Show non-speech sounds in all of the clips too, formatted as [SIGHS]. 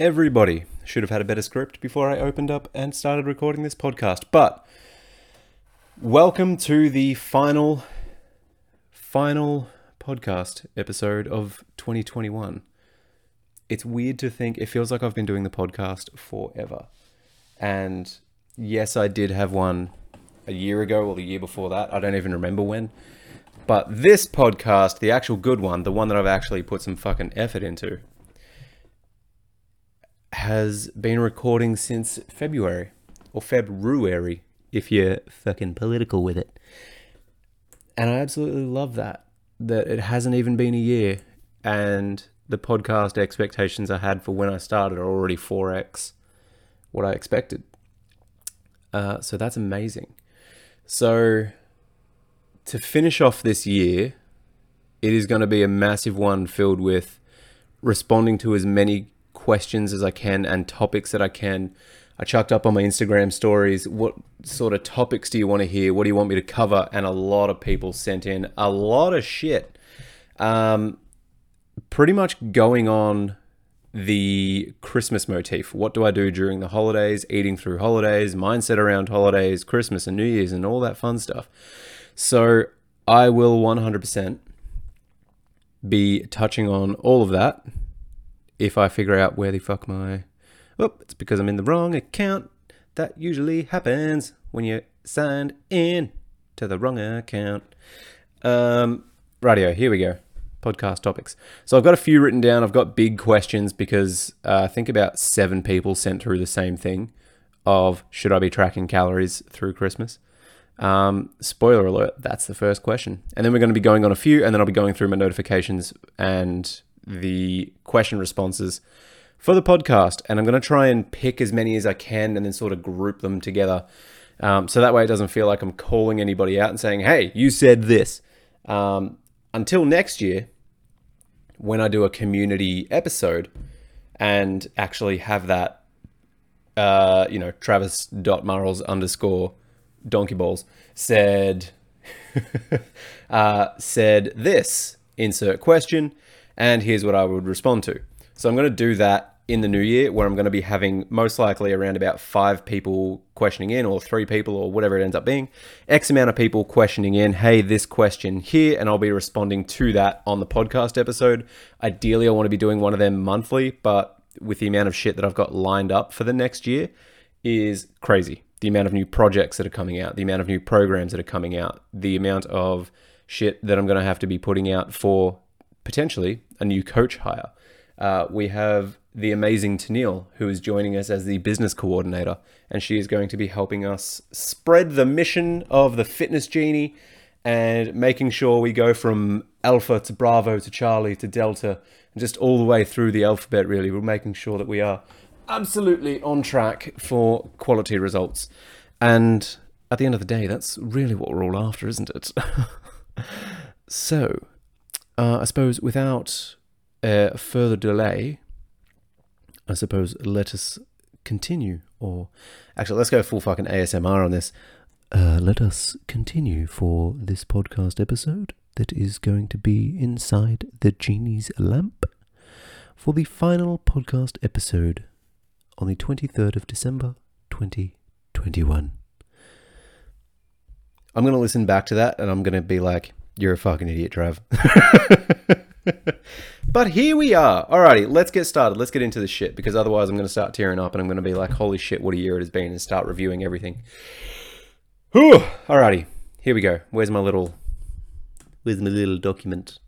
Everybody should have had a better script before I opened up and started recording this podcast. But welcome to the final, final podcast episode of 2021. It's weird to think, it feels like I've been doing the podcast forever. And yes, I did have one a year ago or the year before that. I don't even remember when. But this podcast, the actual good one, the one that I've actually put some fucking effort into, has been recording since February or February if you're fucking political with it. And I absolutely love that that it hasn't even been a year and the podcast expectations I had for when I started are already 4x what I expected. Uh, so that's amazing. So to finish off this year, it is going to be a massive one filled with responding to as many questions as I can and topics that I can. I chucked up on my Instagram stories what sort of topics do you want to hear? What do you want me to cover? And a lot of people sent in a lot of shit. Um, pretty much going on the Christmas motif. What do I do during the holidays, eating through holidays, mindset around holidays, Christmas and New Year's, and all that fun stuff. So I will 100% be touching on all of that if I figure out where the fuck my. Oh, it's because I'm in the wrong account. That usually happens when you're signed in to the wrong account. Um, radio, here we go podcast topics. So I've got a few written down. I've got big questions because uh, I think about seven people sent through the same thing of should I be tracking calories through Christmas? Um, spoiler alert, that's the first question. And then we're going to be going on a few, and then I'll be going through my notifications and the question responses for the podcast. And I'm going to try and pick as many as I can and then sort of group them together. Um, so that way it doesn't feel like I'm calling anybody out and saying, hey, you said this. Um, until next year, when I do a community episode and actually have that, uh, you know, Travis.Murrells underscore donkey balls said, [LAUGHS] uh, said this, insert question, and here's what I would respond to. So I'm going to do that in the new year where I'm going to be having most likely around about five people questioning in or three people or whatever it ends up being. X amount of people questioning in, hey, this question here, and I'll be responding to that on the podcast episode. Ideally, I want to be doing one of them monthly, but with the amount of shit that I've got lined up for the next year is crazy. The amount of new projects that are coming out, the amount of new programs that are coming out, the amount of shit that I'm going to have to be putting out for potentially a new coach hire. Uh, we have the amazing Tennille, who is joining us as the business coordinator, and she is going to be helping us spread the mission of the Fitness Genie and making sure we go from Alpha to Bravo to Charlie to Delta, and just all the way through the alphabet, really. We're making sure that we are absolutely on track for quality results. And at the end of the day, that's really what we're all after, isn't it? [LAUGHS] so, uh, I suppose without uh, further delay, I suppose let us continue. Or actually, let's go full fucking ASMR on this. Uh, let us continue for this podcast episode that is going to be inside the genie's lamp for the final podcast episode on the 23rd of December 2021. I'm going to listen back to that and I'm going to be like, you're a fucking idiot, Trav. [LAUGHS] but here we are. Alrighty, let's get started. Let's get into the shit because otherwise I'm going to start tearing up and I'm going to be like, holy shit, what a year it has been and start reviewing everything. Whew. Alrighty, here we go. Where's my little, where's my little document?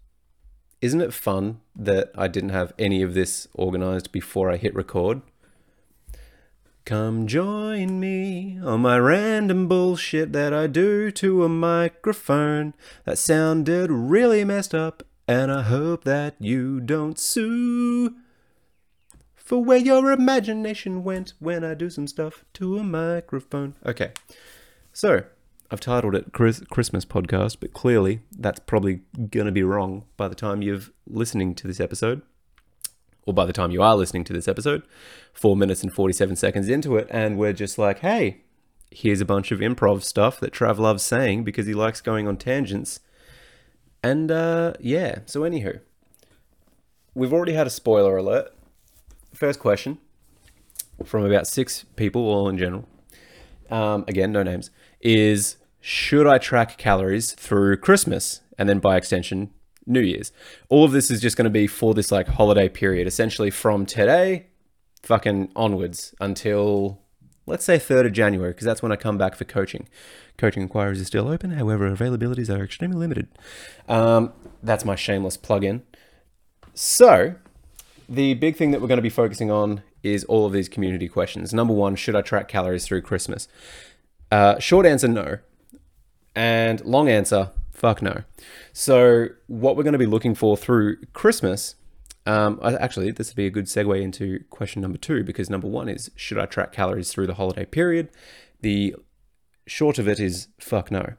Isn't it fun that I didn't have any of this organized before I hit record? Come join me on my random bullshit that I do to a microphone that sounded really messed up and I hope that you don't sue for where your imagination went when I do some stuff to a microphone. Okay, so I've titled it Chris- Christmas Podcast, but clearly that's probably going to be wrong by the time you're listening to this episode, or by the time you are listening to this episode, four minutes and 47 seconds into it, and we're just like, hey, here's a bunch of improv stuff that Trav loves saying because he likes going on tangents and uh, yeah, so anywho, we've already had a spoiler alert first question from about six people, all in general. Um, again, no names. Is should I track calories through Christmas and then by extension New Year's? All of this is just going to be for this like holiday period, essentially from today, fucking onwards until let's say 3rd of January, because that's when I come back for coaching. Coaching inquiries are still open, however, availabilities are extremely limited. Um, that's my shameless plug in. So, the big thing that we're going to be focusing on is all of these community questions. Number one, should I track calories through Christmas? Uh, short answer, no. And long answer, fuck no. So, what we're going to be looking for through Christmas, um, actually, this would be a good segue into question number two because number one is should I track calories through the holiday period? The short of it is fuck no.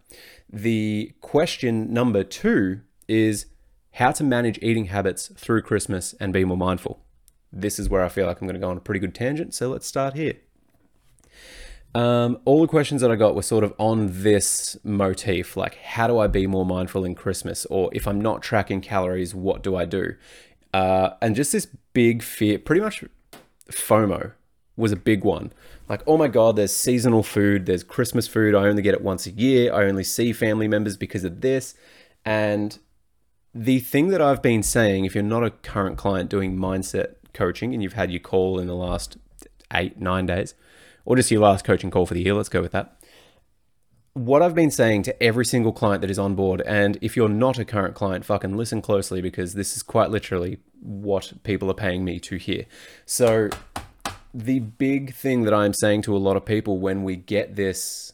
The question number two is how to manage eating habits through Christmas and be more mindful. This is where I feel like I'm going to go on a pretty good tangent, so let's start here. Um, all the questions that I got were sort of on this motif, like how do I be more mindful in Christmas, or if I'm not tracking calories, what do I do? Uh, and just this big fear, pretty much FOMO was a big one. Like, oh my God, there's seasonal food, there's Christmas food. I only get it once a year. I only see family members because of this. And the thing that I've been saying, if you're not a current client doing mindset coaching and you've had your call in the last eight, nine days, or just your last coaching call for the year, let's go with that. What I've been saying to every single client that is on board, and if you're not a current client, fucking listen closely because this is quite literally what people are paying me to hear. So, the big thing that I'm saying to a lot of people when we get this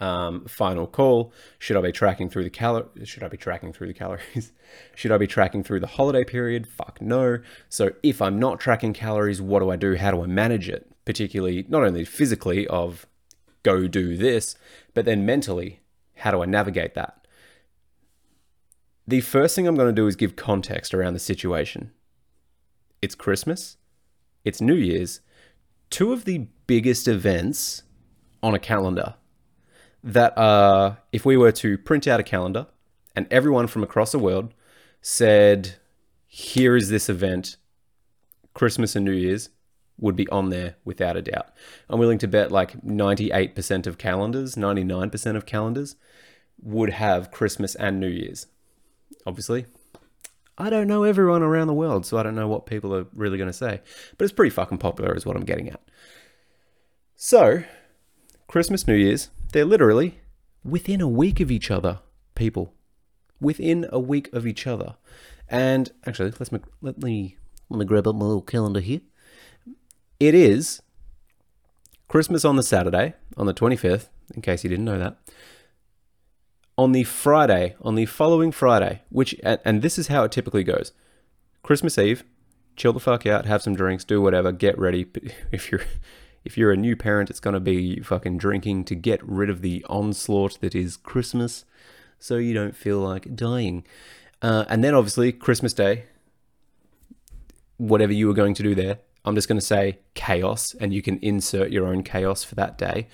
um, final call. Should I be tracking through the cal? Should I be tracking through the calories? [LAUGHS] should I be tracking through the holiday period? Fuck no. So if I'm not tracking calories, what do I do? How do I manage it? Particularly not only physically of go do this, but then mentally, how do I navigate that? The first thing I'm going to do is give context around the situation. It's Christmas, it's New Year's, two of the biggest events on a calendar that uh, if we were to print out a calendar and everyone from across the world said, here is this event, Christmas and New Year's would be on there without a doubt. I'm willing to bet like 98% of calendars, 99% of calendars would have Christmas and New Year's. Obviously, I don't know everyone around the world, so I don't know what people are really going to say. But it's pretty fucking popular, is what I'm getting at. So, Christmas, New Year's, they're literally within a week of each other, people. Within a week of each other. And actually, let's make, let me let me grab up my little calendar here. It is Christmas on the Saturday, on the 25th, in case you didn't know that. On the Friday, on the following Friday, which and this is how it typically goes. Christmas Eve, chill the fuck out, have some drinks, do whatever, get ready. [LAUGHS] If you're if you're a new parent, it's going to be fucking drinking to get rid of the onslaught that is Christmas so you don't feel like dying. Uh, and then obviously, Christmas Day, whatever you were going to do there, I'm just going to say chaos, and you can insert your own chaos for that day.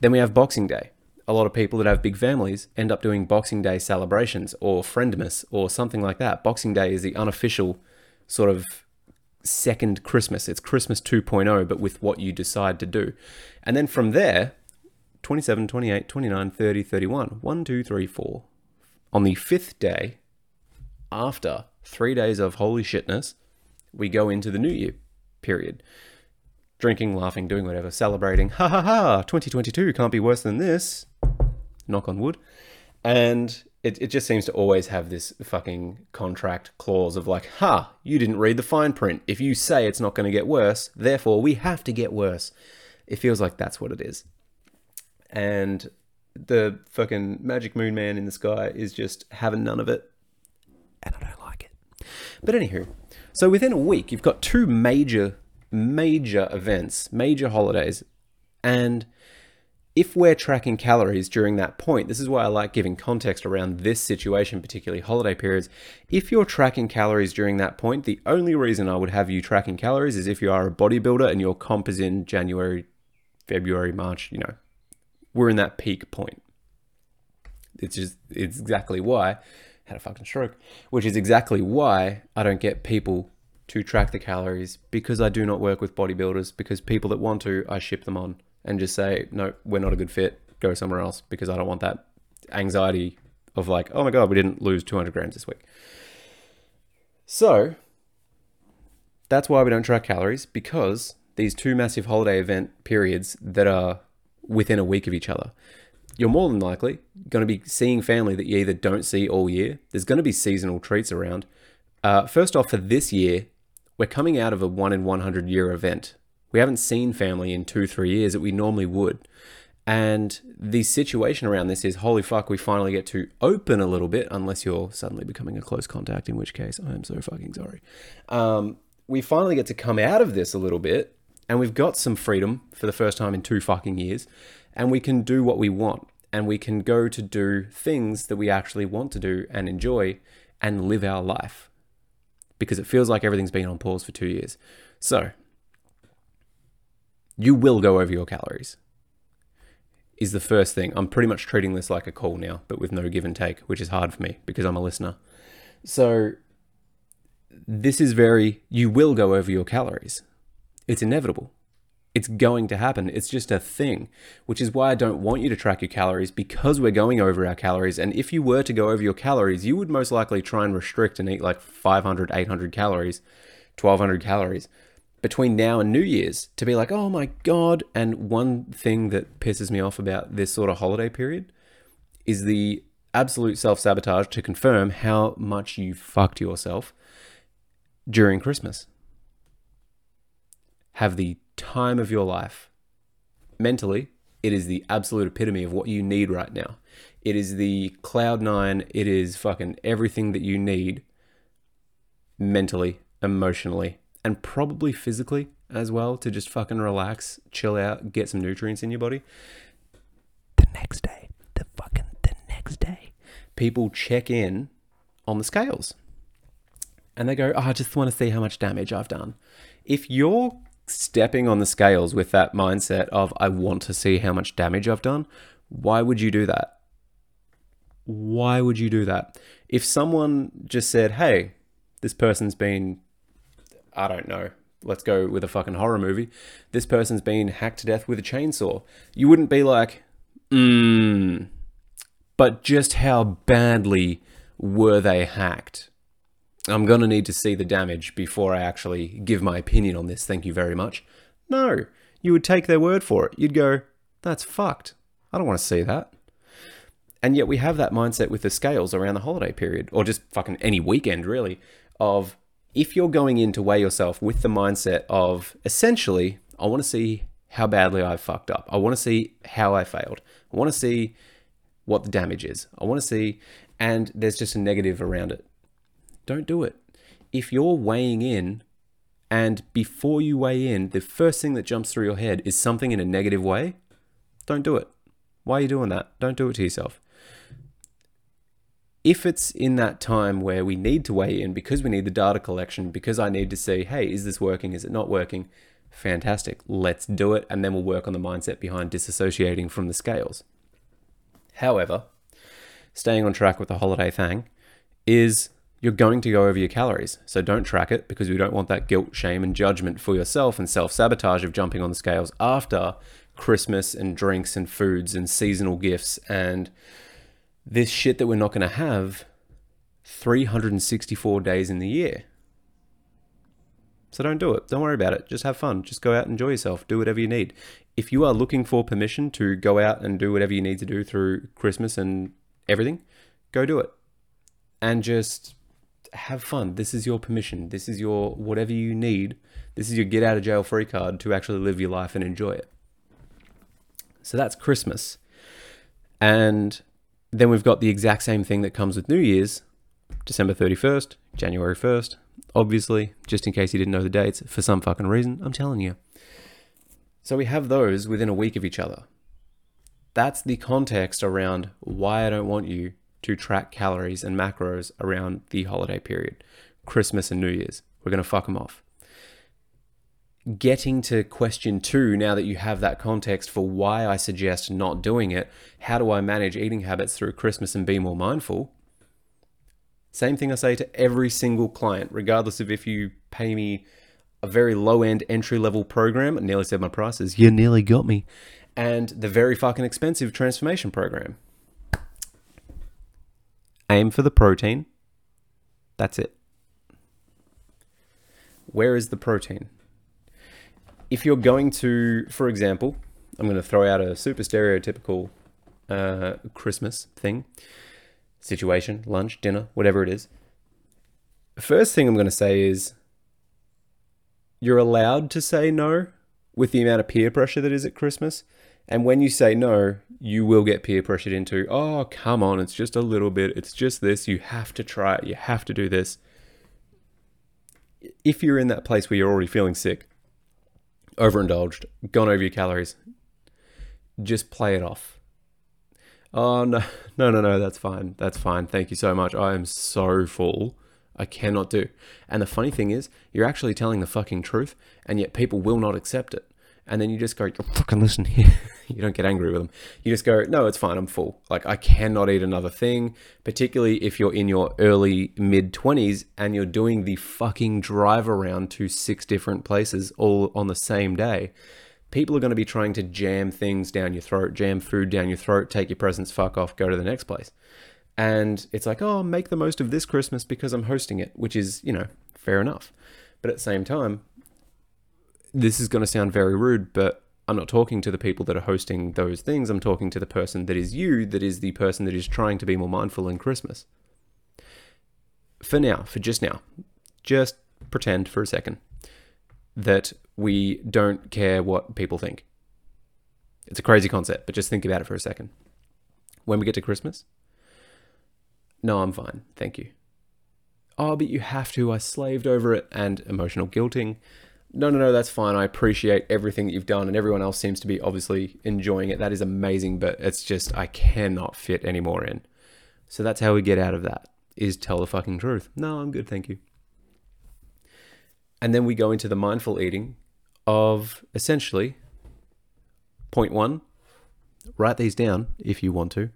Then we have Boxing Day. A lot of people that have big families end up doing Boxing Day celebrations or Friendmas or something like that. Boxing Day is the unofficial sort of second Christmas. It's Christmas 2.0, but with what you decide to do. And then from there, 27, 28, 29, 30, 31, 1, 2, 3, 4. On the fifth day, after three days of holy shitness, we go into the new year period. Drinking, laughing, doing whatever, celebrating. Ha ha ha, 2022 can't be worse than this. Knock on wood. And it, it just seems to always have this fucking contract clause of like, ha, you didn't read the fine print. If you say it's not going to get worse, therefore we have to get worse. It feels like that's what it is. And the fucking magic moon man in the sky is just having none of it. And I don't like it. But anywho, so within a week, you've got two major, major events, major holidays. And if we're tracking calories during that point, this is why I like giving context around this situation, particularly holiday periods. If you're tracking calories during that point, the only reason I would have you tracking calories is if you are a bodybuilder and your comp is in January, February, March, you know, we're in that peak point. It's just, it's exactly why, had a fucking stroke, which is exactly why I don't get people to track the calories because I do not work with bodybuilders, because people that want to, I ship them on and just say, no, we're not a good fit. Go somewhere else because I don't want that anxiety of like, oh my God, we didn't lose 200 grams this week. So that's why we don't track calories because these two massive holiday event periods that are within a week of each other, you're more than likely going to be seeing family that you either don't see all year. There's going to be seasonal treats around. Uh, first off, for this year, we're coming out of a one in 100 year event. We haven't seen family in two, three years that we normally would. And the situation around this is holy fuck, we finally get to open a little bit, unless you're suddenly becoming a close contact, in which case I am so fucking sorry. Um, we finally get to come out of this a little bit, and we've got some freedom for the first time in two fucking years, and we can do what we want, and we can go to do things that we actually want to do and enjoy and live our life because it feels like everything's been on pause for two years. So, you will go over your calories, is the first thing. I'm pretty much treating this like a call now, but with no give and take, which is hard for me because I'm a listener. So, this is very, you will go over your calories. It's inevitable. It's going to happen. It's just a thing, which is why I don't want you to track your calories because we're going over our calories. And if you were to go over your calories, you would most likely try and restrict and eat like 500, 800 calories, 1200 calories between now and New Year's to be like, oh my God. And one thing that pisses me off about this sort of holiday period is the absolute self sabotage to confirm how much you fucked yourself during Christmas. Have the time of your life. Mentally, it is the absolute epitome of what you need right now. It is the cloud nine. It is fucking everything that you need mentally, emotionally, and probably physically as well to just fucking relax, chill out, get some nutrients in your body. The next day, the fucking the next day, people check in on the scales and they go, oh, I just want to see how much damage I've done. If you're stepping on the scales with that mindset of, I want to see how much damage I've done, why would you do that? Why would you do that? If someone just said, hey, this person's been, I don't know, let's go with a fucking horror movie, this person's been hacked to death with a chainsaw, you wouldn't be like, mmm, but just how badly were they hacked? I'm going to need to see the damage before I actually give my opinion on this. Thank you very much. No, you would take their word for it. You'd go, that's fucked. I don't want to see that. And yet we have that mindset with the scales around the holiday period, or just fucking any weekend, really, of if you're going in to weigh yourself with the mindset of essentially, I want to see how badly I've fucked up. I want to see how I failed. I want to see what the damage is. I want to see, and there's just a negative around it. Don't do it. If you're weighing in and before you weigh in, the first thing that jumps through your head is something in a negative way, don't do it. Why are you doing that? Don't do it to yourself. If it's in that time where we need to weigh in because we need the data collection, because I need to see, hey, is this working? Is it not working? Fantastic. Let's do it. And then we'll work on the mindset behind disassociating from the scales. However, staying on track with the holiday thing is you're going to go over your calories. So don't track it because we don't want that guilt, shame, and judgment for yourself and self sabotage of jumping on the scales after Christmas and drinks and foods and seasonal gifts and this shit that we're not going to have 364 days in the year. So don't do it. Don't worry about it. Just have fun. Just go out and enjoy yourself. Do whatever you need. If you are looking for permission to go out and do whatever you need to do through Christmas and everything, go do it. And just have fun. This is your permission. This is your whatever you need. This is your get out of jail free card to actually live your life and enjoy it. So that's Christmas. And then we've got the exact same thing that comes with New Year's December 31st, January 1st. Obviously, just in case you didn't know the dates, for some fucking reason, I'm telling you. So we have those within a week of each other. That's the context around why I don't want you to track calories and macros around the holiday period, Christmas and New Year's. We're going to fuck them off. Getting to question two, now that you have that context for why I suggest not doing it, how do I manage eating habits through Christmas and be more mindful? Same thing I say to every single client, regardless of if you pay me a very low end entry level program. I nearly said my prices. You nearly got me. And the very fucking expensive transformation program. Aim for the protein. That's it. Where is the protein? If you're going to, for example, I'm going to throw out a super stereotypical uh, Christmas thing, situation, lunch, dinner, whatever it is. First thing I'm going to say is you're allowed to say no with the amount of peer pressure that is at Christmas. And when you say no, you will get peer pressured into, oh, come on, it's just a little bit, it's just this, you have to try it, you have to do this. If you're in that place where you're already feeling sick, overindulged, gone over your calories, just play it off. Oh, no, [LAUGHS] no, no, no, that's fine, that's fine, thank you so much. I am so full. I cannot do. And the funny thing is, you're actually telling the fucking truth, and yet people will not accept it and then you just go, fucking listen here. [LAUGHS] you don't get angry with them. You just go, no, it's fine. I'm full. Like, I cannot eat another thing, particularly if you're in your early mid 20s and you're doing the fucking drive around to six different places all on the same day. People are going to be trying to jam things down your throat, jam food down your throat, take your presents, fuck off, go to the next place. And it's like, oh, make the most of this Christmas because I'm hosting it, which is, you know, fair enough. But at the same time, this is going to sound very rude, but I'm not talking to the people that are hosting those things. I'm talking to the person that is you, that is the person that is trying to be more mindful in Christmas. For now, for just now, just pretend for a second that we don't care what people think. It's a crazy concept, but just think about it for a second. When we get to Christmas, no, I'm fine, thank you. Oh, but you have to. I slaved over it, and emotional guilting no, no, no, that's fine. I appreciate everything that you've done, and everyone else seems to be obviously enjoying it. That is amazing, but it's just I cannot fit any more in. So that's how we get out of that: is tell the fucking truth. No, I'm good, thank you. And then we go into the mindful eating of essentially point one. Write these down if you want to.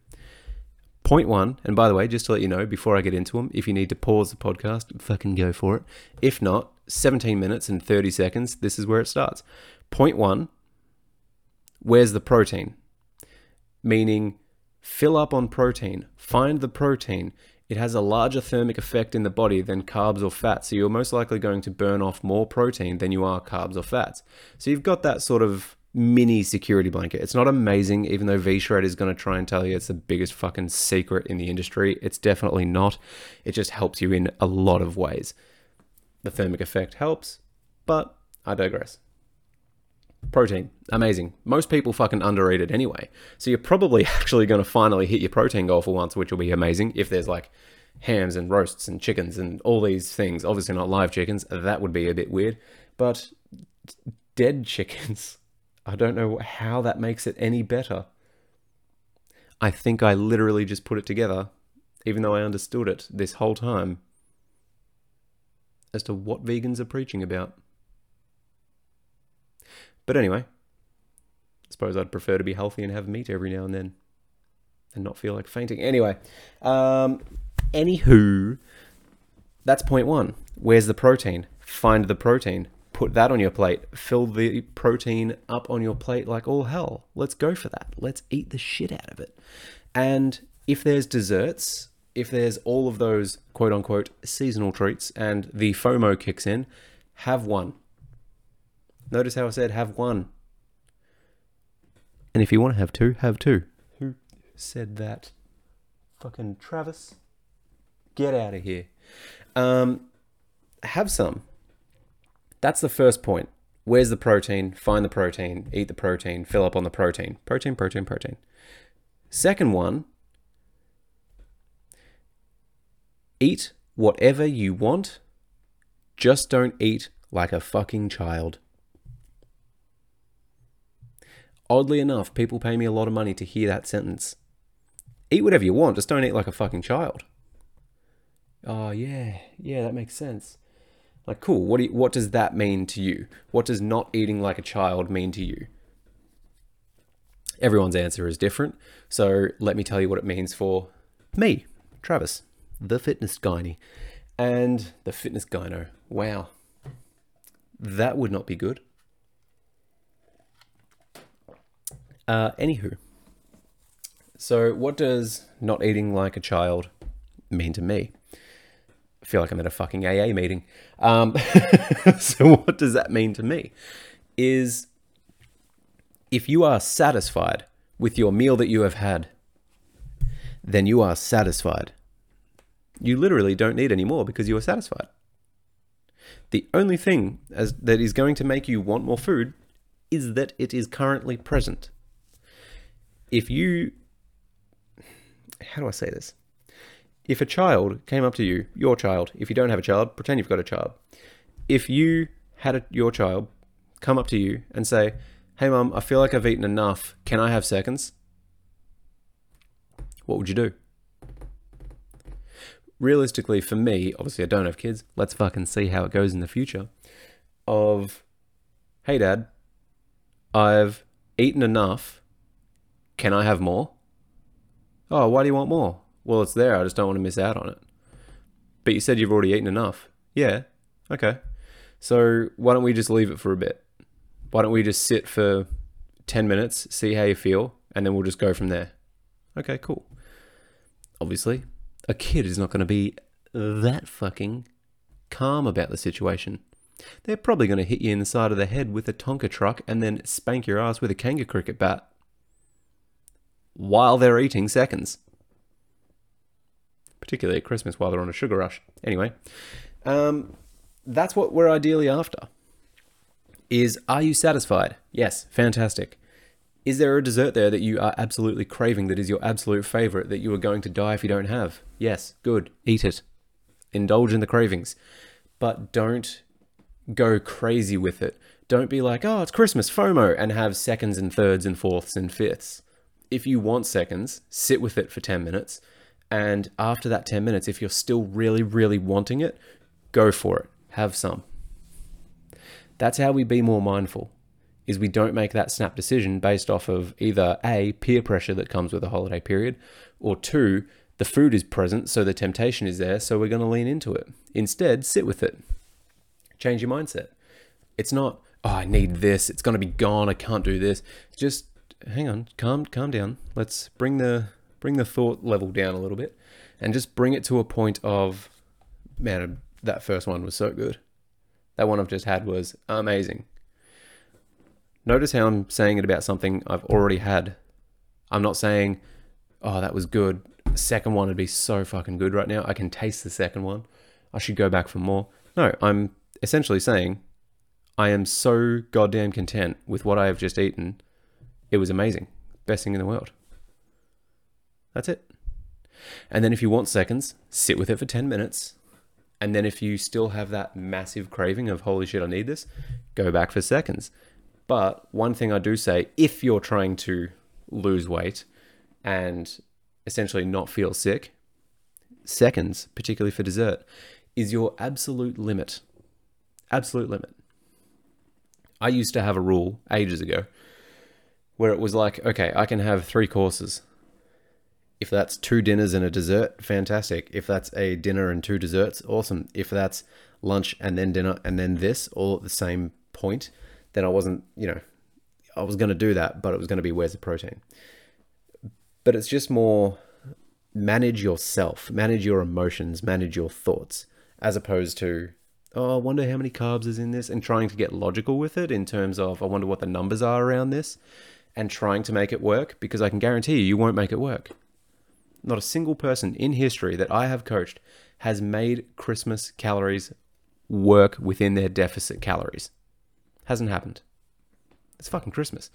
Point one, and by the way, just to let you know before I get into them, if you need to pause the podcast, fucking go for it. If not, 17 minutes and 30 seconds, this is where it starts. Point one, where's the protein? Meaning, fill up on protein, find the protein. It has a larger thermic effect in the body than carbs or fats, so you're most likely going to burn off more protein than you are carbs or fats. So you've got that sort of mini security blanket. It's not amazing, even though V Shred is going to try and tell you it's the biggest fucking secret in the industry. It's definitely not. It just helps you in a lot of ways. The thermic effect helps, but I digress. Protein, amazing. Most people fucking undereat it anyway. So you're probably [LAUGHS] actually going to finally hit your protein goal for once, which will be amazing. If there's like hams and roasts and chickens and all these things, obviously not live chickens, that would be a bit weird. But dead chickens, I don't know how that makes it any better. I think I literally just put it together, even though I understood it this whole time as to what vegans are preaching about. But anyway, I suppose I'd prefer to be healthy and have meat every now and then and not feel like fainting. Anyway, um, anywho, that's point one. Where's the protein? Find the protein. Put that on your plate. Fill the protein up on your plate like all hell. Let's go for that. Let's eat the shit out of it. And if there's desserts, if there's all of those quote unquote seasonal treats and the FOMO kicks in, have one. Notice how I said have one. And if you want to have two, have two. Who said that? Fucking Travis. Get out of here. Um, have some. That's the first point. Where's the protein? Find the protein, eat the protein, fill up on the protein. Protein, protein, protein. Second one Eat whatever you want, just don't eat like a fucking child. Oddly enough, people pay me a lot of money to hear that sentence. Eat whatever you want, just don't eat like a fucking child. Oh, yeah, yeah, that makes sense. Like, cool, what, do you, what does that mean to you? What does not eating like a child mean to you? Everyone's answer is different, so let me tell you what it means for me, Travis. the fitness gynae. And the fitness gyno. Wow. That would not be good. Uh, anywho. So, what does not eating like a child mean to me? Feel like I'm at a fucking AA meeting. Um, [LAUGHS] so, what does that mean to me? Is if you are satisfied with your meal that you have had, then you are satisfied. You literally don't need any more because you are satisfied. The only thing as, that is going to make you want more food is that it is currently present. If you, how do I say this? If a child came up to you, your child, if you don't have a child, pretend you've got a child. If you had a, your child come up to you and say, Hey, mum, I feel like I've eaten enough. Can I have seconds? What would you do? realistically, for me, obviously I don't have kids. Let's fucking see how it goes in the future. Of, hey, dad, I've eaten enough. Can I have more? Oh, why do you want more? Well, it's there. I just don't want to miss out on it. But you said you've already eaten enough. Yeah. Okay. So why don't we just leave it for a bit? Why don't we just sit for 10 minutes, see how you feel, and then we'll just go from there? Okay, cool. Obviously, a kid is not going to be that fucking calm about the situation. They're probably going to hit you in the side of the head with a Tonka truck and then spank your ass with a Kanga cricket bat while they're eating seconds. Particularly at Christmas while they're on a sugar rush. Anyway, um, that's what we're ideally after. Is are you satisfied? Yes, fantastic. Is there a dessert there that you are absolutely craving that is your absolute favorite that you are going to die if you don't have? Yes, good. Eat it. Indulge in the cravings. But don't go crazy with it. Don't be like, oh, it's Christmas, FOMO, and have seconds and thirds and fourths and fifths. If you want seconds, sit with it for 10 minutes. And after that 10 minutes, if you're still really, really wanting it, go for it. Have some. That's how we be more mindful is we don't make that snap decision based off of either A, peer pressure that comes with a holiday period, or two, the food is present, so the temptation is there, so we're going to lean into it. Instead, sit with it. Change your mindset. It's not, oh, I need this, it's going to be gone, I can't do this. Just hang on, calm calm down. Let's bring the bring the thought level down a little bit and just bring it to a point of man, that first one was so good. That one I've just had was amazing. Notice how I'm saying it about something I've already had. I'm not saying, oh, that was good. Second one would be so fucking good right now. I can taste the second one. I should go back for more. No, I'm essentially saying I am so goddamn content with what I have just eaten. It was amazing. Best thing in the world. That's it. And then if you want seconds, sit with it for 10 minutes. And then if you still have that massive craving of, holy shit, I need this, go back for seconds. But one thing I do say if you're trying to lose weight and essentially not feel sick, seconds, particularly for dessert, is your absolute limit. Absolute limit. I used to have a rule ages ago where it was like, okay, I can have three courses. If that's two dinners and a dessert, fantastic. If that's a dinner and two desserts, awesome. If that's lunch and then dinner and then this, all at the same point, then I wasn't, you know, I was going to do that, but it was going to be where's the protein. But it's just more manage yourself, manage your emotions, manage your thoughts, as opposed to, oh, I wonder how many carbs is in this, and trying to get logical with it in terms of, I wonder what the numbers are around this, and trying to make it work, because I can guarantee you, you won't make it work. Not a single person in history that I have coached has made Christmas calories work within their deficit calories. Hasn't happened. It's fucking Christmas.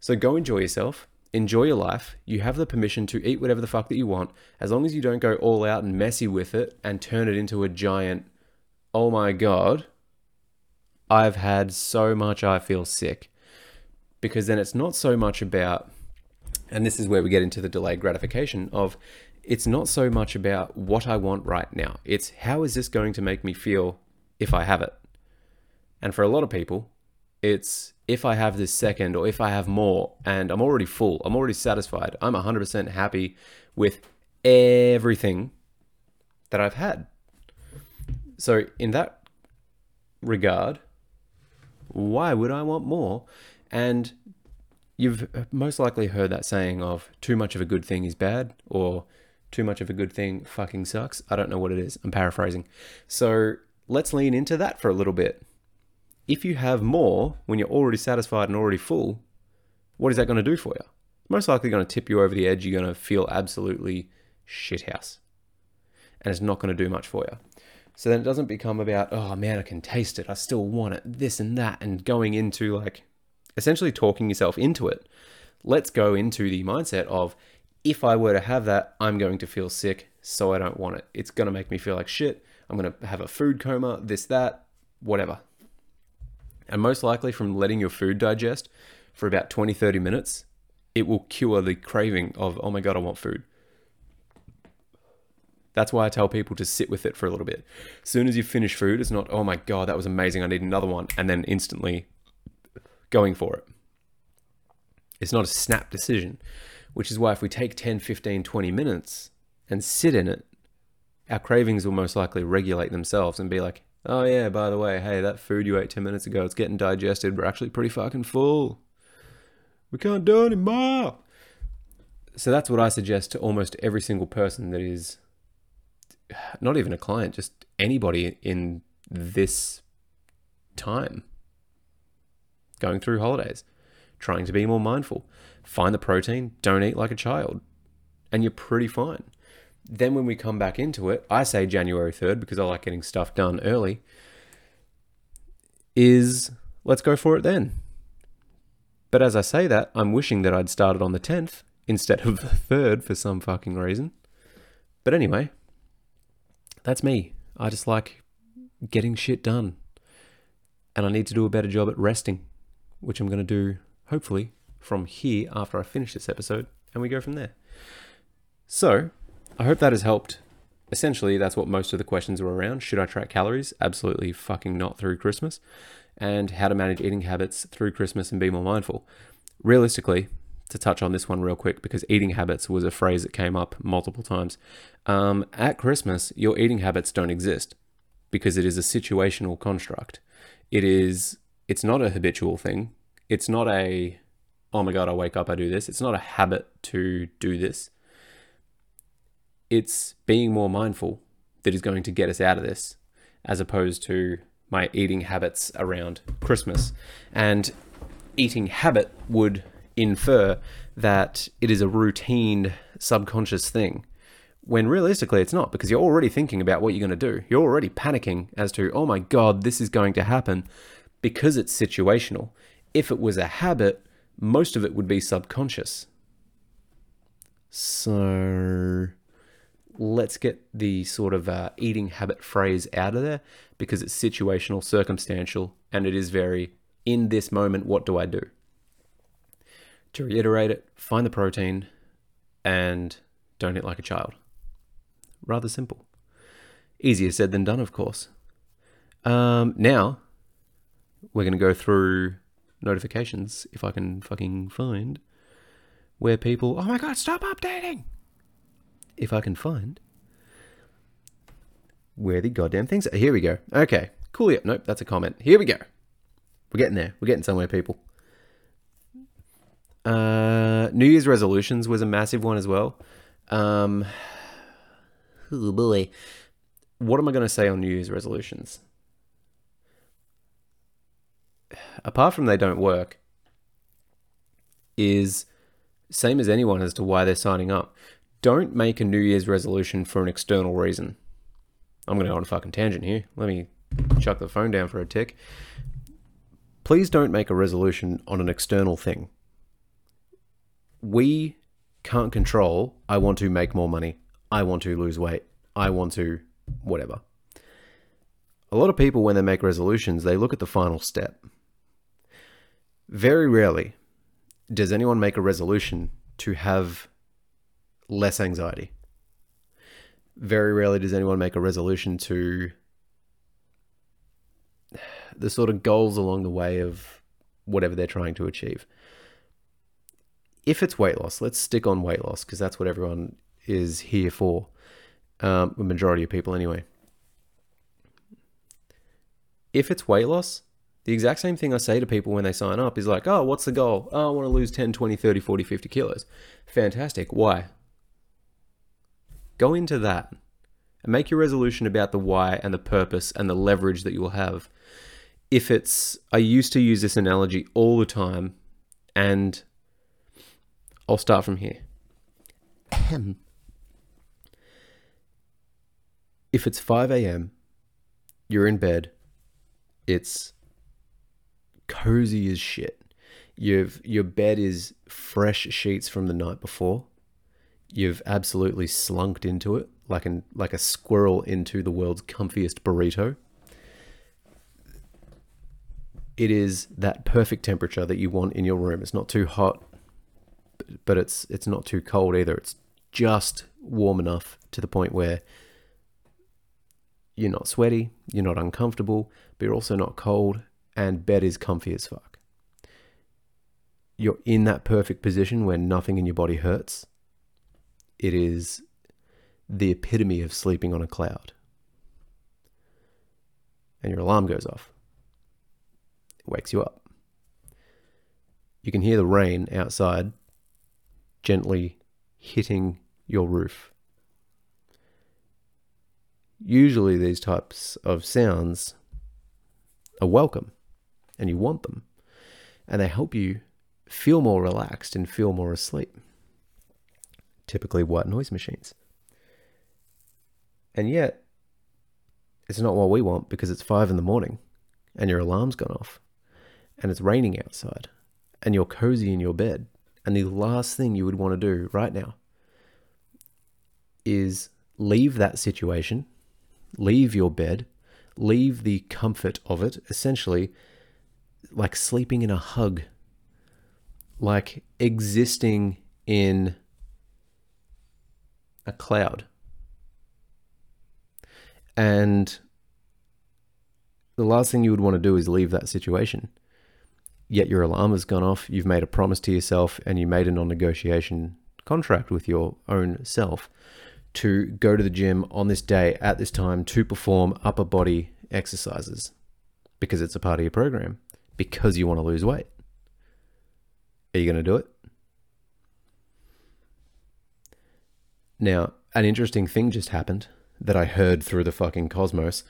So go enjoy yourself. Enjoy your life. You have the permission to eat whatever the fuck that you want, as long as you don't go all out and messy with it and turn it into a giant, oh my god, I've had so much I feel sick. Because then it's not so much about, and this is where we get into the delayed gratification of, it's not so much about what I want right now. It's how is this going to make me feel if I have it? And for a lot of people, it's if I have this second or if I have more and I'm already full, I'm already satisfied, I'm 100% happy with everything, that I've had. So, in that regard, why would I want more? And you've uh, most likely heard that saying of too much of a good thing is bad or too much of a good thing fucking sucks. I don't know what it is. I'm paraphrasing. So, let's lean into that for a little bit. If you have more when you're already satisfied and already full, what is that going to do for you? Most likely going to tip you over the edge. You're going to feel absolutely shithouse. And it's not going to do much for you. So then it doesn't become about, oh man, I can taste it. I still want it, this and that, and going into like essentially talking yourself into it. Let's go into the mindset of if I were to have that, I'm going to feel sick, so I don't want it. It's going to make me feel like shit. I'm going to have a food coma, this, that, whatever. And most likely from letting your food digest for about 20, 30 minutes, it will cure the craving of, oh my God, I want food. That's why I tell people to sit with it for a little bit. As soon as you finish food, it's not, oh my God, that was amazing. I need another one. And then instantly going for it. It's not a snap decision, which is why if we take 10, 15, 20 minutes and sit in it, our cravings will most likely regulate themselves and be like, oh yeah, by the way, hey, that food you ate 10 minutes ago, it's getting digested. We're actually pretty fucking full. We can't do it anymore. So that's what I suggest to almost every single person that is not even a client, just anybody in this time going through holidays, trying to be more mindful. Find the protein, don't eat like a child, and you're pretty fine. Then when we come back into it, I say January 3rd because I like getting stuff done early, is let's go for it then. But as I say that, I'm wishing that I'd started on the 10th instead of the 3rd for some fucking reason. But anyway, that's me. I just like getting shit done. And I need to do a better job at resting, which I'm going to do hopefully from here after I finish this episode and we go from there. So, I hope that has helped. Essentially, that's what most of the questions were around. Should I track calories? Absolutely fucking not through Christmas. And how to manage eating habits through Christmas and be more mindful. Realistically, to touch on this one real quick because eating habits was a phrase that came up multiple times. Um, at Christmas, your eating habits don't exist because it is a situational construct. It is. It's not a habitual thing. It's not a. Oh my god! I wake up, I do this. It's not a habit to do this. It's being more mindful that is going to get us out of this, as opposed to my eating habits around Christmas. And eating habit would infer that it is a routine subconscious thing when realistically it's not because you're already thinking about what you're going to do. You're already panicking as to, oh my God, this is going to happen because it's situational. If it was a habit, most of it would be subconscious. So let's get the sort of uh, eating habit phrase out of there because it's situational, circumstantial, and it is very in this moment, what do I do? To reiterate it, find the protein and don't eat like a child. Rather simple. Easier said than done, of course. Um, now, we're going to go through notifications, if I can fucking find, where people, oh my god, stop updating! If I can find where the goddamn things are. Here we go. Okay, cool. Yep, nope, that's a comment. Here we go. We're getting there. We're getting somewhere, people. Uh, New Year's resolutions was a massive one as well. Um, [SIGHS] oh boy, what am I going to say on New Year's resolutions? Apart from they don't work, is same as anyone as to why they're signing up. Don't make a New Year's resolution for an external reason. I'm going to go on a fucking tangent here. Let me chuck the phone down for a tick. Please don't make a resolution on an external thing we can't control, I want to make more money, I want to lose weight, I want to whatever. A lot of people, when they make resolutions, they look at the final step. Very rarely does anyone make a resolution to have less anxiety. Very rarely does anyone make a resolution to the sort of goals along the way of whatever they're trying to achieve if it's weight loss, let's stick on weight loss because that's what everyone is here for. Um, the majority of people, anyway. If it's weight loss, the exact same thing I say to people when they sign up is like, oh, what's the goal? Oh, I want to lose 10, 20, 30, 40, 50 kilos. Fantastic. Why? Go into that and make your resolution about the why and the purpose and the leverage that you will have. If it's, I used to use this analogy all the time, and I'll start from here. if it's 5 a.m., you're in bed, it's cozy as shit. You've your bed is fresh sheets from the night before. You've absolutely slunked into it like an like a squirrel into the world's comfiest burrito. It is that perfect temperature that you want in your room. It's not too hot, but it's it's not too cold either. It's just warm enough to the point where you're not sweaty, you're not uncomfortable, but you're also not cold, and bed is comfy as fuck. You're in that perfect position where nothing in your body hurts. It is the epitome of sleeping on a cloud. And your alarm goes off. It wakes you up. You can hear the rain outside gently hitting your roof. Usually, these types of sounds are welcome and you want them, and they help you feel more relaxed and feel more asleep. Typically, white noise machines. And yet, it's not what we want because it's five in the morning and your alarm's gone off and it's raining outside and you're cozy in your bed. And the last thing you would want to do right now is leave that situation, leave your bed, leave the comfort of it, essentially like sleeping in a hug, like existing in a cloud. And the last thing you would want to do is leave that situation. Yet your alarm has gone off, you've made a promise to yourself, and you made a non negotiation contract with your own self to go to the gym on this day at this time to perform upper body exercises because it's a part of your program, because you want to lose weight. Are you going to do it? Now, an interesting thing just happened that I heard through the fucking cosmos,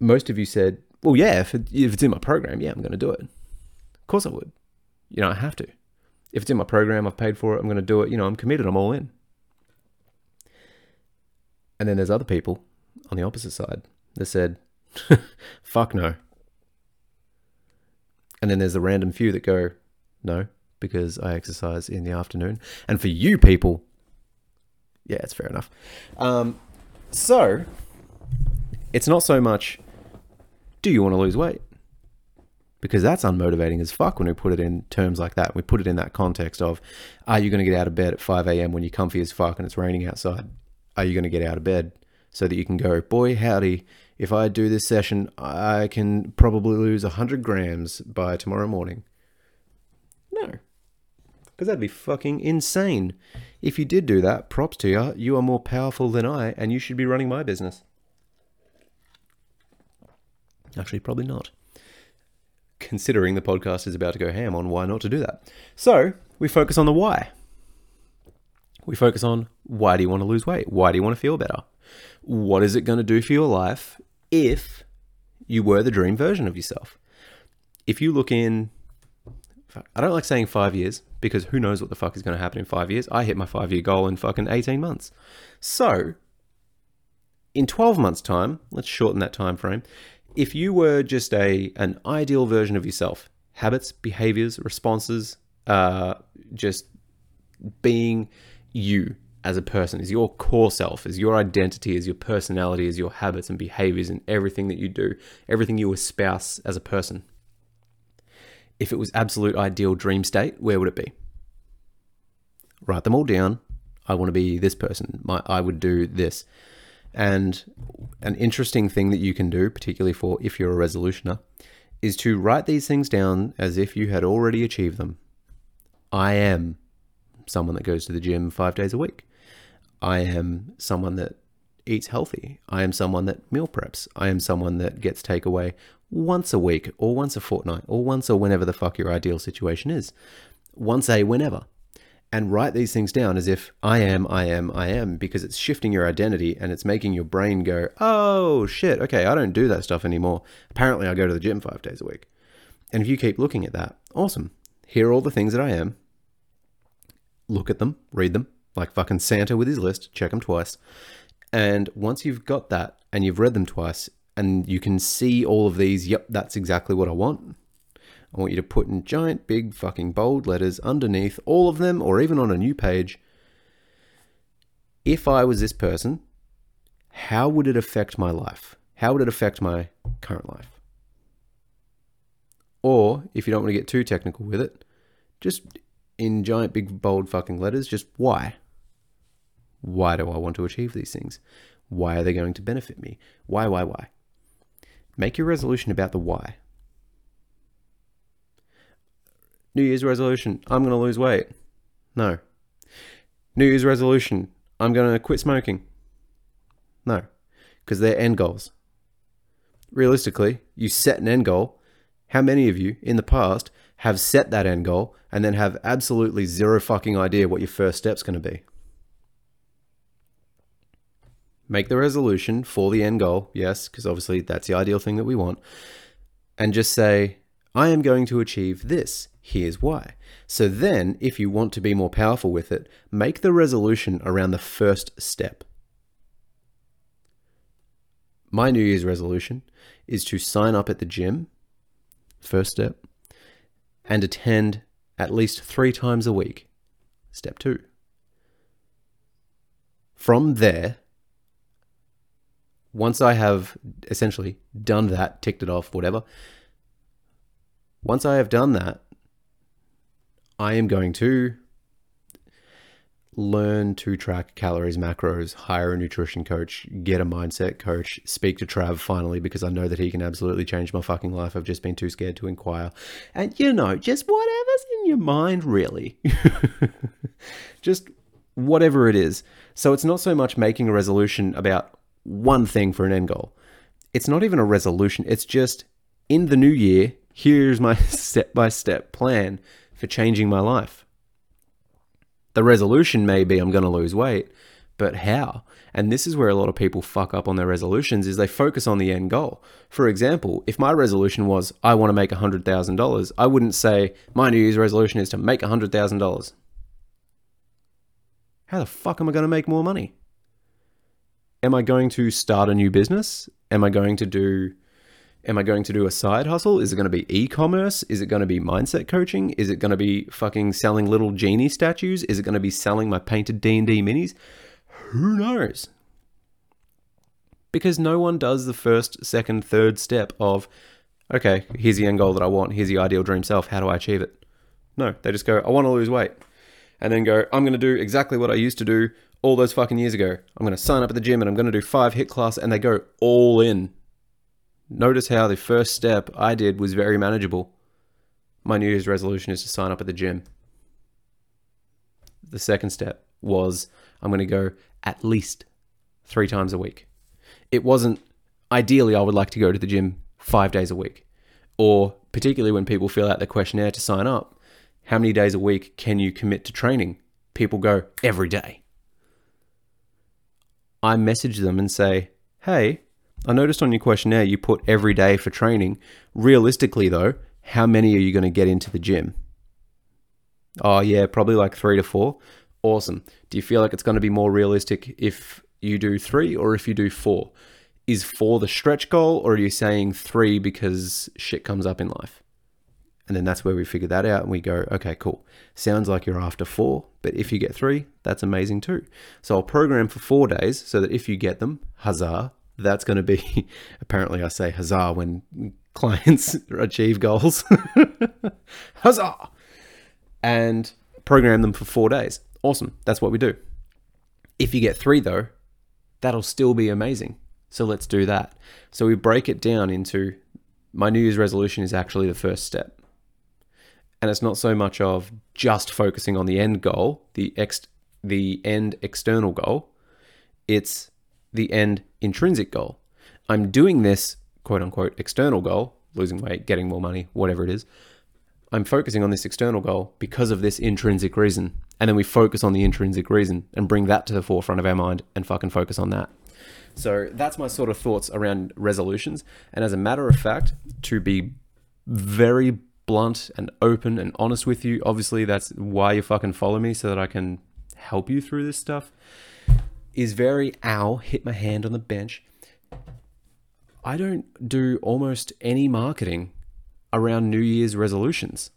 most of you said, well, yeah, if, it, if it's in my program, yeah, I'm going to do it. Of course I would. You know, I have to. If it's in my program, I've paid for it, I'm going to do it. You know, I'm committed, I'm all in. And then there's other people on the opposite side that said, [LAUGHS] fuck no. And then there's the random few that go, no, because I exercise in the afternoon. And for you people, yeah, it's fair enough. Um, so, it's not so much, do you want to lose weight? Because that's unmotivating as fuck when we put it in terms like that. We put it in that context of, are you going to get out of bed at 5 a.m. when you're comfy as fuck and it's raining outside? Are you going to get out of bed so that you can go, boy, howdy, if I do this session, I can probably lose 100 grams by tomorrow morning? No. Because that'd be fucking insane. If you did do that, props to you. You are more powerful than I, and you should be running my business. Actually, probably not. Considering the podcast is about to go ham on why not to do that. So, we focus on the why. We focus on why do you want to lose weight? Why do you want to feel better? What is it going to do for your life if you were the dream version of yourself? If you look in, I don't like saying five years because who knows what the fuck is going to happen in five years. I hit my five year goal in fucking 18 months. So, in 12 months' time, let's shorten that time frame. If you were just a an ideal version of yourself, habits, behaviors, responses, uh, just being you as a person, is your core self, is your identity, is your personality, is your habits and behaviors and everything that you do, everything you espouse as a person if it was absolute ideal dream state, where would it be? Write them all down. I want to be this person. My, I would do this. And an interesting thing that you can do, particularly for if you're a resolutioner, is to write these things down as if you had already achieved them. I am someone that goes to the gym five days a week. I am someone that eats healthy. I am someone that meal preps. I am someone that gets takeaway once a week or once a fortnight or once or whenever the fuck your ideal situation is. Once a whenever. And write these things down as if I am, I am, I am, because it's shifting your identity and it's making your brain go, oh shit, okay, I don't do that stuff anymore. Apparently, I go to the gym five days a week. And if you keep looking at that, awesome. Here are all the things that I am. Look at them, read them, like fucking Santa with his list, check them twice. And once you've got that and you've read them twice and you can see all of these, yep, that's exactly what I want. I want you to put in giant, big, fucking bold letters underneath all of them or even on a new page. If I was this person, how would it affect my life? How would it affect my current life? Or if you don't want to get too technical with it, just in giant, big, bold fucking letters, just why? Why do I want to achieve these things? Why are they going to benefit me? Why, why, why? Make your resolution about the why. New Year's resolution, I'm going to lose weight. No. New Year's resolution, I'm going to quit smoking. No. Because they're end goals. Realistically, you set an end goal. How many of you in the past have set that end goal and then have absolutely zero fucking idea what your first step's going to be? Make the resolution for the end goal, yes, because obviously that's the ideal thing that we want, and just say, I am going to achieve this. Here's why. So then, if you want to be more powerful with it, make the resolution around the first step. My New Year's resolution is to sign up at the gym, first step, and attend at least three times a week, step two. From there, once I have essentially done that, ticked it off, whatever, once I have done that, I am going to learn to track calories, macros, hire a nutrition coach, get a mindset coach, speak to Trav finally because I know that he can absolutely change my fucking life. I've just been too scared to inquire. And you know, just whatever's in your mind, really. [LAUGHS] just whatever it is. So it's not so much making a resolution about one thing for an end goal. It's not even a resolution, it's just in the new year, here's my step by step plan for changing my life. The resolution may be I'm going to lose weight, but how? And this is where a lot of people fuck up on their resolutions is they focus on the end goal. For example, if my resolution was I want to make $100,000, I wouldn't say my new year's resolution is to make $100,000. How the fuck am I going to make more money? Am I going to start a new business? Am I going to do am I going to do a side hustle? Is it going to be e-commerce? Is it going to be mindset coaching? Is it going to be fucking selling little genie statues? Is it going to be selling my painted D&D minis? Who knows? Because no one does the first, second, third step of okay, here's the end goal that I want. Here's the ideal dream self. How do I achieve it? No, they just go, I want to lose weight. And then go, I'm going to do exactly what I used to do all those fucking years ago. I'm going to sign up at the gym and I'm going to do five HIIT class and they go all in. Notice how the first step I did was very manageable. My New Year's resolution is to sign up at the gym. The second step was I'm going to go at least three times a week. It wasn't ideally, I would like to go to the gym five days a week. Or particularly when people fill out the questionnaire to sign up, how many days a week can you commit to training? People go every day. I message them and say, hey, I noticed on your questionnaire you put every day for training. Realistically, though, how many are you going to get into the gym? Oh, yeah, probably like three to four. Awesome. Do you feel like it's going to be more realistic if you do three or if you do four? Is four the stretch goal or are you saying three because shit comes up in life? And then that's where we figure that out and we go, okay, cool. Sounds like you're after four, but if you get three, that's amazing too. So I'll program for four days so that if you get them, huzzah, that's going to be, [LAUGHS] apparently I say huzzah when [LAUGHS] clients achieve goals. [LAUGHS] huzzah! And program them for four days. Awesome. That's what we do. If you get three though, that'll still be amazing. So let's do that. So we break it down into my New Year's resolution is actually the first step and it's not so much of just focusing on the end goal, the ex the end external goal. It's the end intrinsic goal. I'm doing this quote unquote external goal, losing weight, getting more money, whatever it is. I'm focusing on this external goal because of this intrinsic reason. And then we focus on the intrinsic reason and bring that to the forefront of our mind and fucking focus on that. So that's my sort of thoughts around resolutions. And as a matter of fact, to be very blunt and open and honest with you, obviously that's why you fucking follow me so that I can help you through this stuff, is very ow, hit my hand on the bench. I don't do almost any marketing around New Year's resolutions.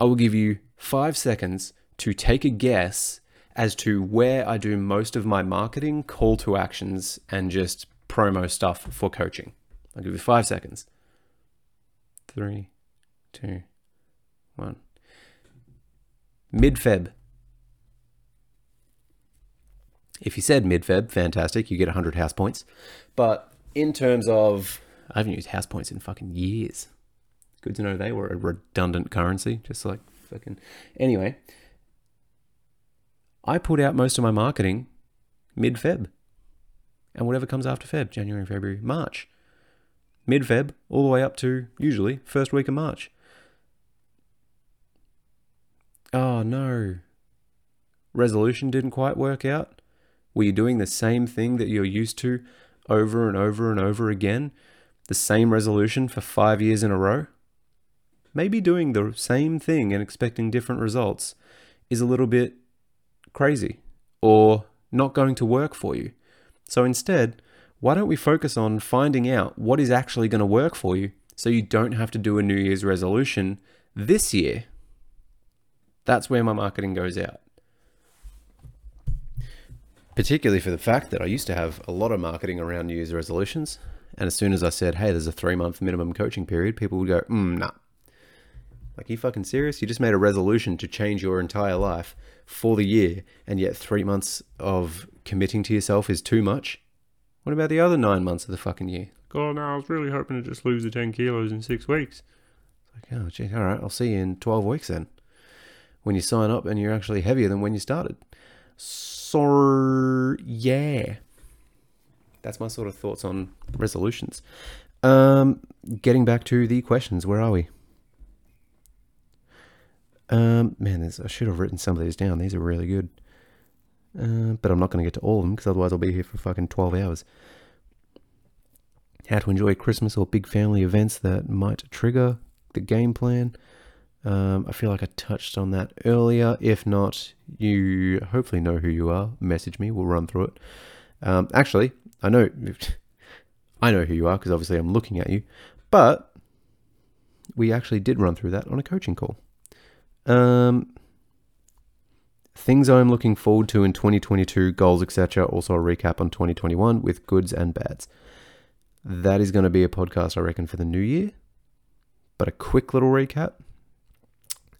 I will give you five seconds to take a guess as to where I do most of my marketing, call to actions, and just promo stuff for coaching. I'll give you five seconds. Three, two, one. Mid Feb. If you said mid Feb, fantastic, you get 100 house points. But in terms of, I haven't used house points in fucking years. Good to know they were a redundant currency, just like fucking. Anyway, I put out most of my marketing mid Feb. And whatever comes after Feb, January, February, March. Mid Feb, all the way up to usually first week of March. Oh no. Resolution didn't quite work out. Were you doing the same thing that you're used to over and over and over again? The same resolution for five years in a row? Maybe doing the same thing and expecting different results is a little bit crazy or not going to work for you. So instead, why don't we focus on finding out what is actually going to work for you so you don't have to do a New Year's resolution this year? That's where my marketing goes out. Particularly for the fact that I used to have a lot of marketing around New Year's resolutions. And as soon as I said, hey, there's a three month minimum coaching period, people would go, mm, nah. Like, you fucking serious? You just made a resolution to change your entire life for the year, and yet three months of committing to yourself is too much? What about the other nine months of the fucking year? God, no, I was really hoping to just lose the 10 kilos in six weeks. It's like, oh, gee, all right, I'll see you in 12 weeks then. When you sign up and you're actually heavier than when you started. So, yeah. That's my sort of thoughts on resolutions. Um, getting back to the questions, where are we? Um, man, I should have written some of these down. These are really good. Uh, but I'm not going to get to all of them because otherwise I'll be here for fucking 12 hours. How to enjoy Christmas or big family events that might trigger the game plan. Um, I feel like I touched on that earlier. If not, you hopefully know who you are. Message me. We'll run through it. Um, actually, I know, [LAUGHS] I know who you are because obviously I'm looking at you. But we actually did run through that on a coaching call. Um, things I'm looking forward to in 2022, goals, etc. Also a recap on 2021 with goods and bads. That is going to be a podcast, I reckon, for the new year. But a quick little recap.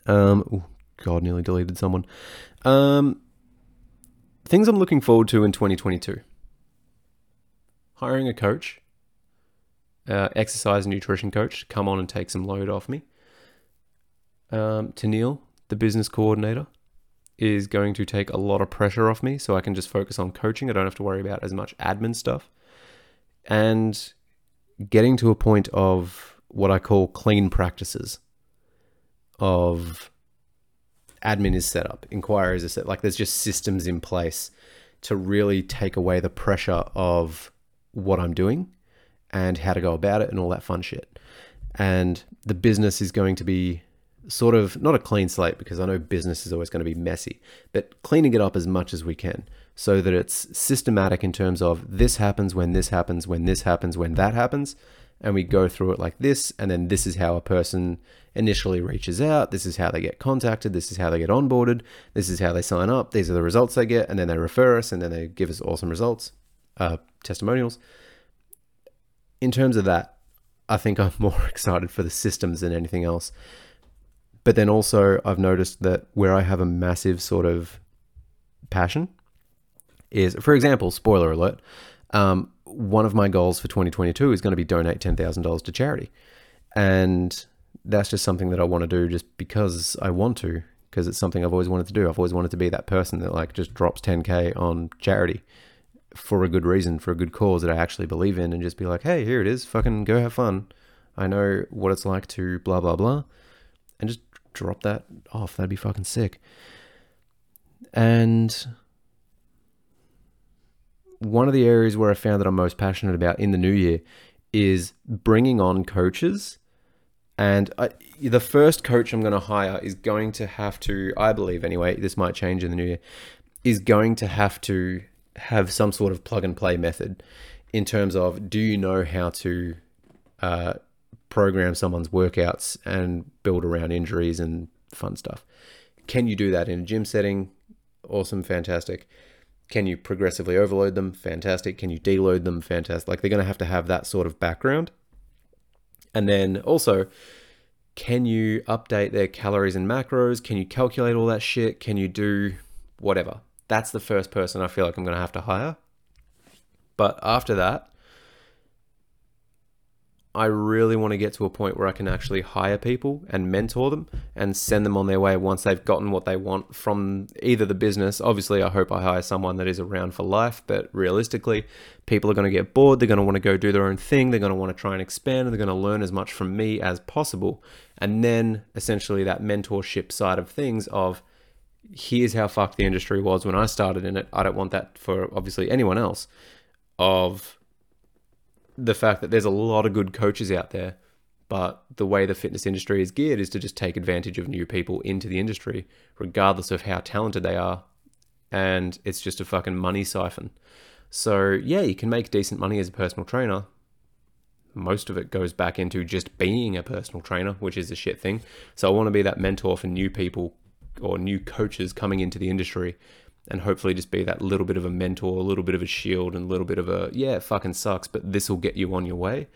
Um, oh God, nearly deleted someone. Um, things I'm looking forward to in 2022. Hiring a coach, uh, exercise and nutrition coach, to come on and take some load off me um, Neil, the business coordinator, is going to take a lot of pressure off me so I can just focus on coaching. I don't have to worry about as much admin stuff. And getting to a point of what I call clean practices of admin is set up, inquiries are set like there's just systems in place to really take away the pressure of what I'm doing and how to go about it and all that fun shit. And the business is going to be sort of not a clean slate because I know business is always going to be messy, but cleaning it up as much as we can so that it's systematic in terms of this happens when this happens, when this happens, when that happens. And we go through it like this, and then this is how a person initially reaches out. This is how they get contacted. This is how they get onboarded. This is how they sign up. These are the results they get, and then they refer us, and then they give us awesome results, uh, testimonials. In terms of that, I think I'm [LAUGHS] more excited for the systems than anything else. But then also, I've noticed that where I have a massive sort of passion is, for example, spoiler alert, um, one of my goals for 2022 is going to be donate $10,000 to charity. And that's just something that I want to do just because I want to, because it's something I've always wanted to do. I've always wanted to be that person that like just drops 10K on charity for a good reason, for a good cause that I actually believe in, and just be like, hey, here it is, fucking go have fun. I know what it's like to blah blah blah, and just drop that off. That'd be fucking sick. And one of the areas where I found that I'm most passionate about in the new year is bringing on coaches. And I, the first coach I'm going to hire is going to have to, I believe anyway, this might change in the new year, is going to have to have some sort of plug and play method in terms of do you know how to uh, program someone's workouts and build around injuries and fun stuff? Can you do that in a gym setting? Awesome, fantastic. Can you progressively overload them? Fantastic. Can you deload them? Fantastic. Like they're going to have to have that sort of background. And then also, can you update their calories and macros? Can you calculate all that shit? Can you do whatever? That's the first person I feel like I'm going to have to hire. But after that, I really want to get to a point where I can actually hire people and mentor them and send them on their way once they've gotten what they want from either the business. Obviously, I hope I hire someone that is around for life, but realistically, people are going to get bored. They're going to want to go do their own thing. They're going to want to try and expand. And they're going to learn as much from me as possible. And then essentially, that mentorship side of things of here's how fucked the industry was when I started in it. I don't want that for obviously anyone else. Of the fact that there's a lot of good coaches out there, but the way the fitness industry is geared is to just take advantage of new people into the industry, regardless of how talented they are. And it's just a fucking money siphon. So, yeah, you can make decent money as a personal trainer. Most of it goes back into just being a personal trainer, which is a shit thing. So, I want to be that mentor for new people or new coaches coming into the industry and hopefully just be that little bit of a mentor, a little bit of a shield, and a little bit of a yeah, fucking sucks, but this will get you on your way.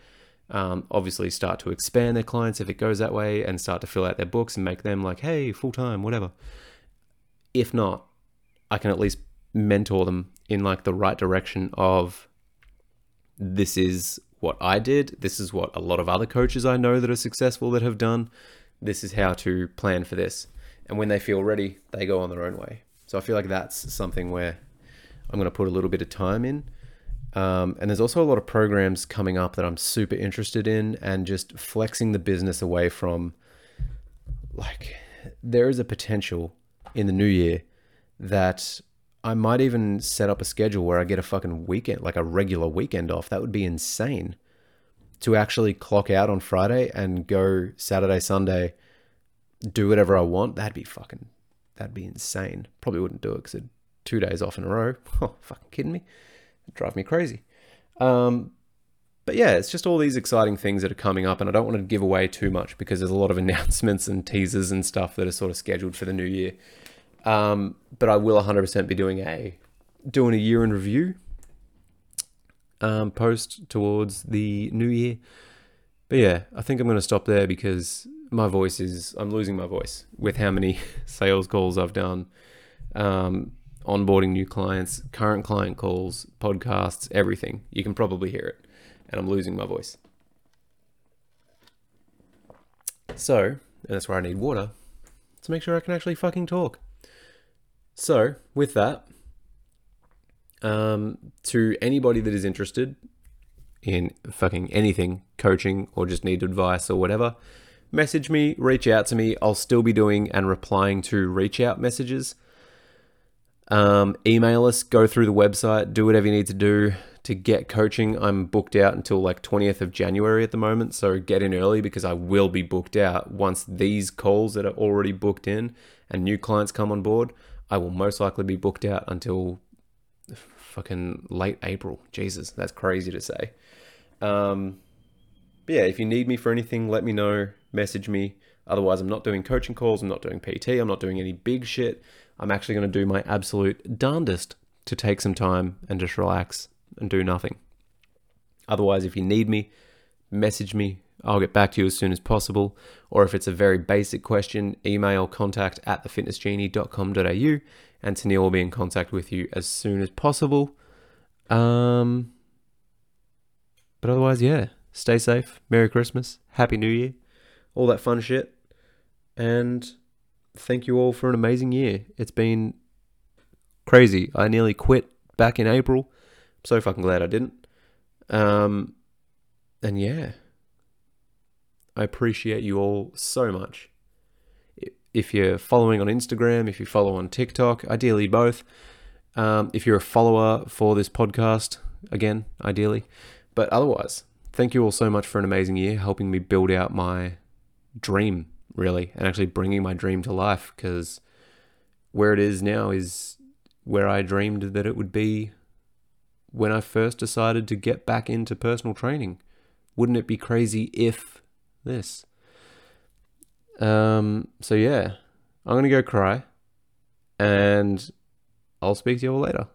Um, obviously, start to expand their clients if it goes that way, and start to fill out their books and make them like, hey, full time, whatever. If not, I can at least mentor them in like the right direction of this is what I did. This is what a lot of other coaches I know that are successful that have done. This is how to plan for this. And when they feel ready, they go on their own way. So I feel like that's something where I'm going to put a little bit of time in. Um, and there's also a lot of programs coming up that I'm super interested in and just flexing the business away from like there is a potential in the new year that I might even set up a schedule where I get a fucking weekend, like a regular weekend off. That would be insane to actually clock out on Friday and go Saturday, Sunday, do whatever I want. That'd be fucking That'd be insane. Probably wouldn't do it because two days off in a row. [LAUGHS] Oh, fucking kidding me? It'd drive me crazy. Um, but yeah, it's just all these exciting things that are coming up, and I don't want to give away too much because there's a lot of [LAUGHS] announcements and teasers and stuff that are sort of scheduled for the new year. Um, but I will 100% be doing a doing a year in review um, post towards the new year. But yeah, I think I'm going to stop there because my voice is I'm losing my voice with how many [LAUGHS] sales calls I've done, um, onboarding new clients, current client calls, podcasts, everything. You can probably hear it, and I'm losing my voice. So, and that's where I need water to make sure I can actually fucking talk. So, with that, um, to anybody that is interested in fucking anything, coaching, or just need advice or whatever, message me, reach out to me. I'll still be doing and replying to reach out messages. Um, email us, go through the website, do whatever you need to do to get coaching. I'm booked out until like 20th of January at the moment, so get in early because I will be booked out once these calls that are already booked in and new clients come on board. I will most likely be booked out until fucking late April. Jesus, that's crazy to say. Um, yeah, if you need me for anything, let me know message me. Otherwise, I'm not doing coaching calls, I'm not doing PT, I'm not doing any big shit. I'm actually going to do my absolute darndest to take some time and just relax and do nothing. Otherwise, if you need me, message me. I'll get back to you as soon as possible. Or if it's a very basic question, email contact at thefitnessgenie.com.au and Tennille will be in contact with you as soon as possible. Um, but otherwise, yeah, stay safe. Merry Christmas. Happy New Year all that fun shit. And thank you all for an amazing year. It's been crazy. I nearly quit back in April, So fucking glad I didn't. Um, and yeah, I appreciate you all so much. If you're following on Instagram, if you follow on TikTok, ideally both. Um, if you're a follower for this podcast, again, ideally. But otherwise, thank you all so much for an amazing year, helping me build out my dream, really, and actually bringing my dream to life because where it is now is where I dreamed that it would be when I first decided to get back into personal training. Wouldn't it be crazy if this? Um, so yeah, I'm gonna go cry, and I'll speak to you all later.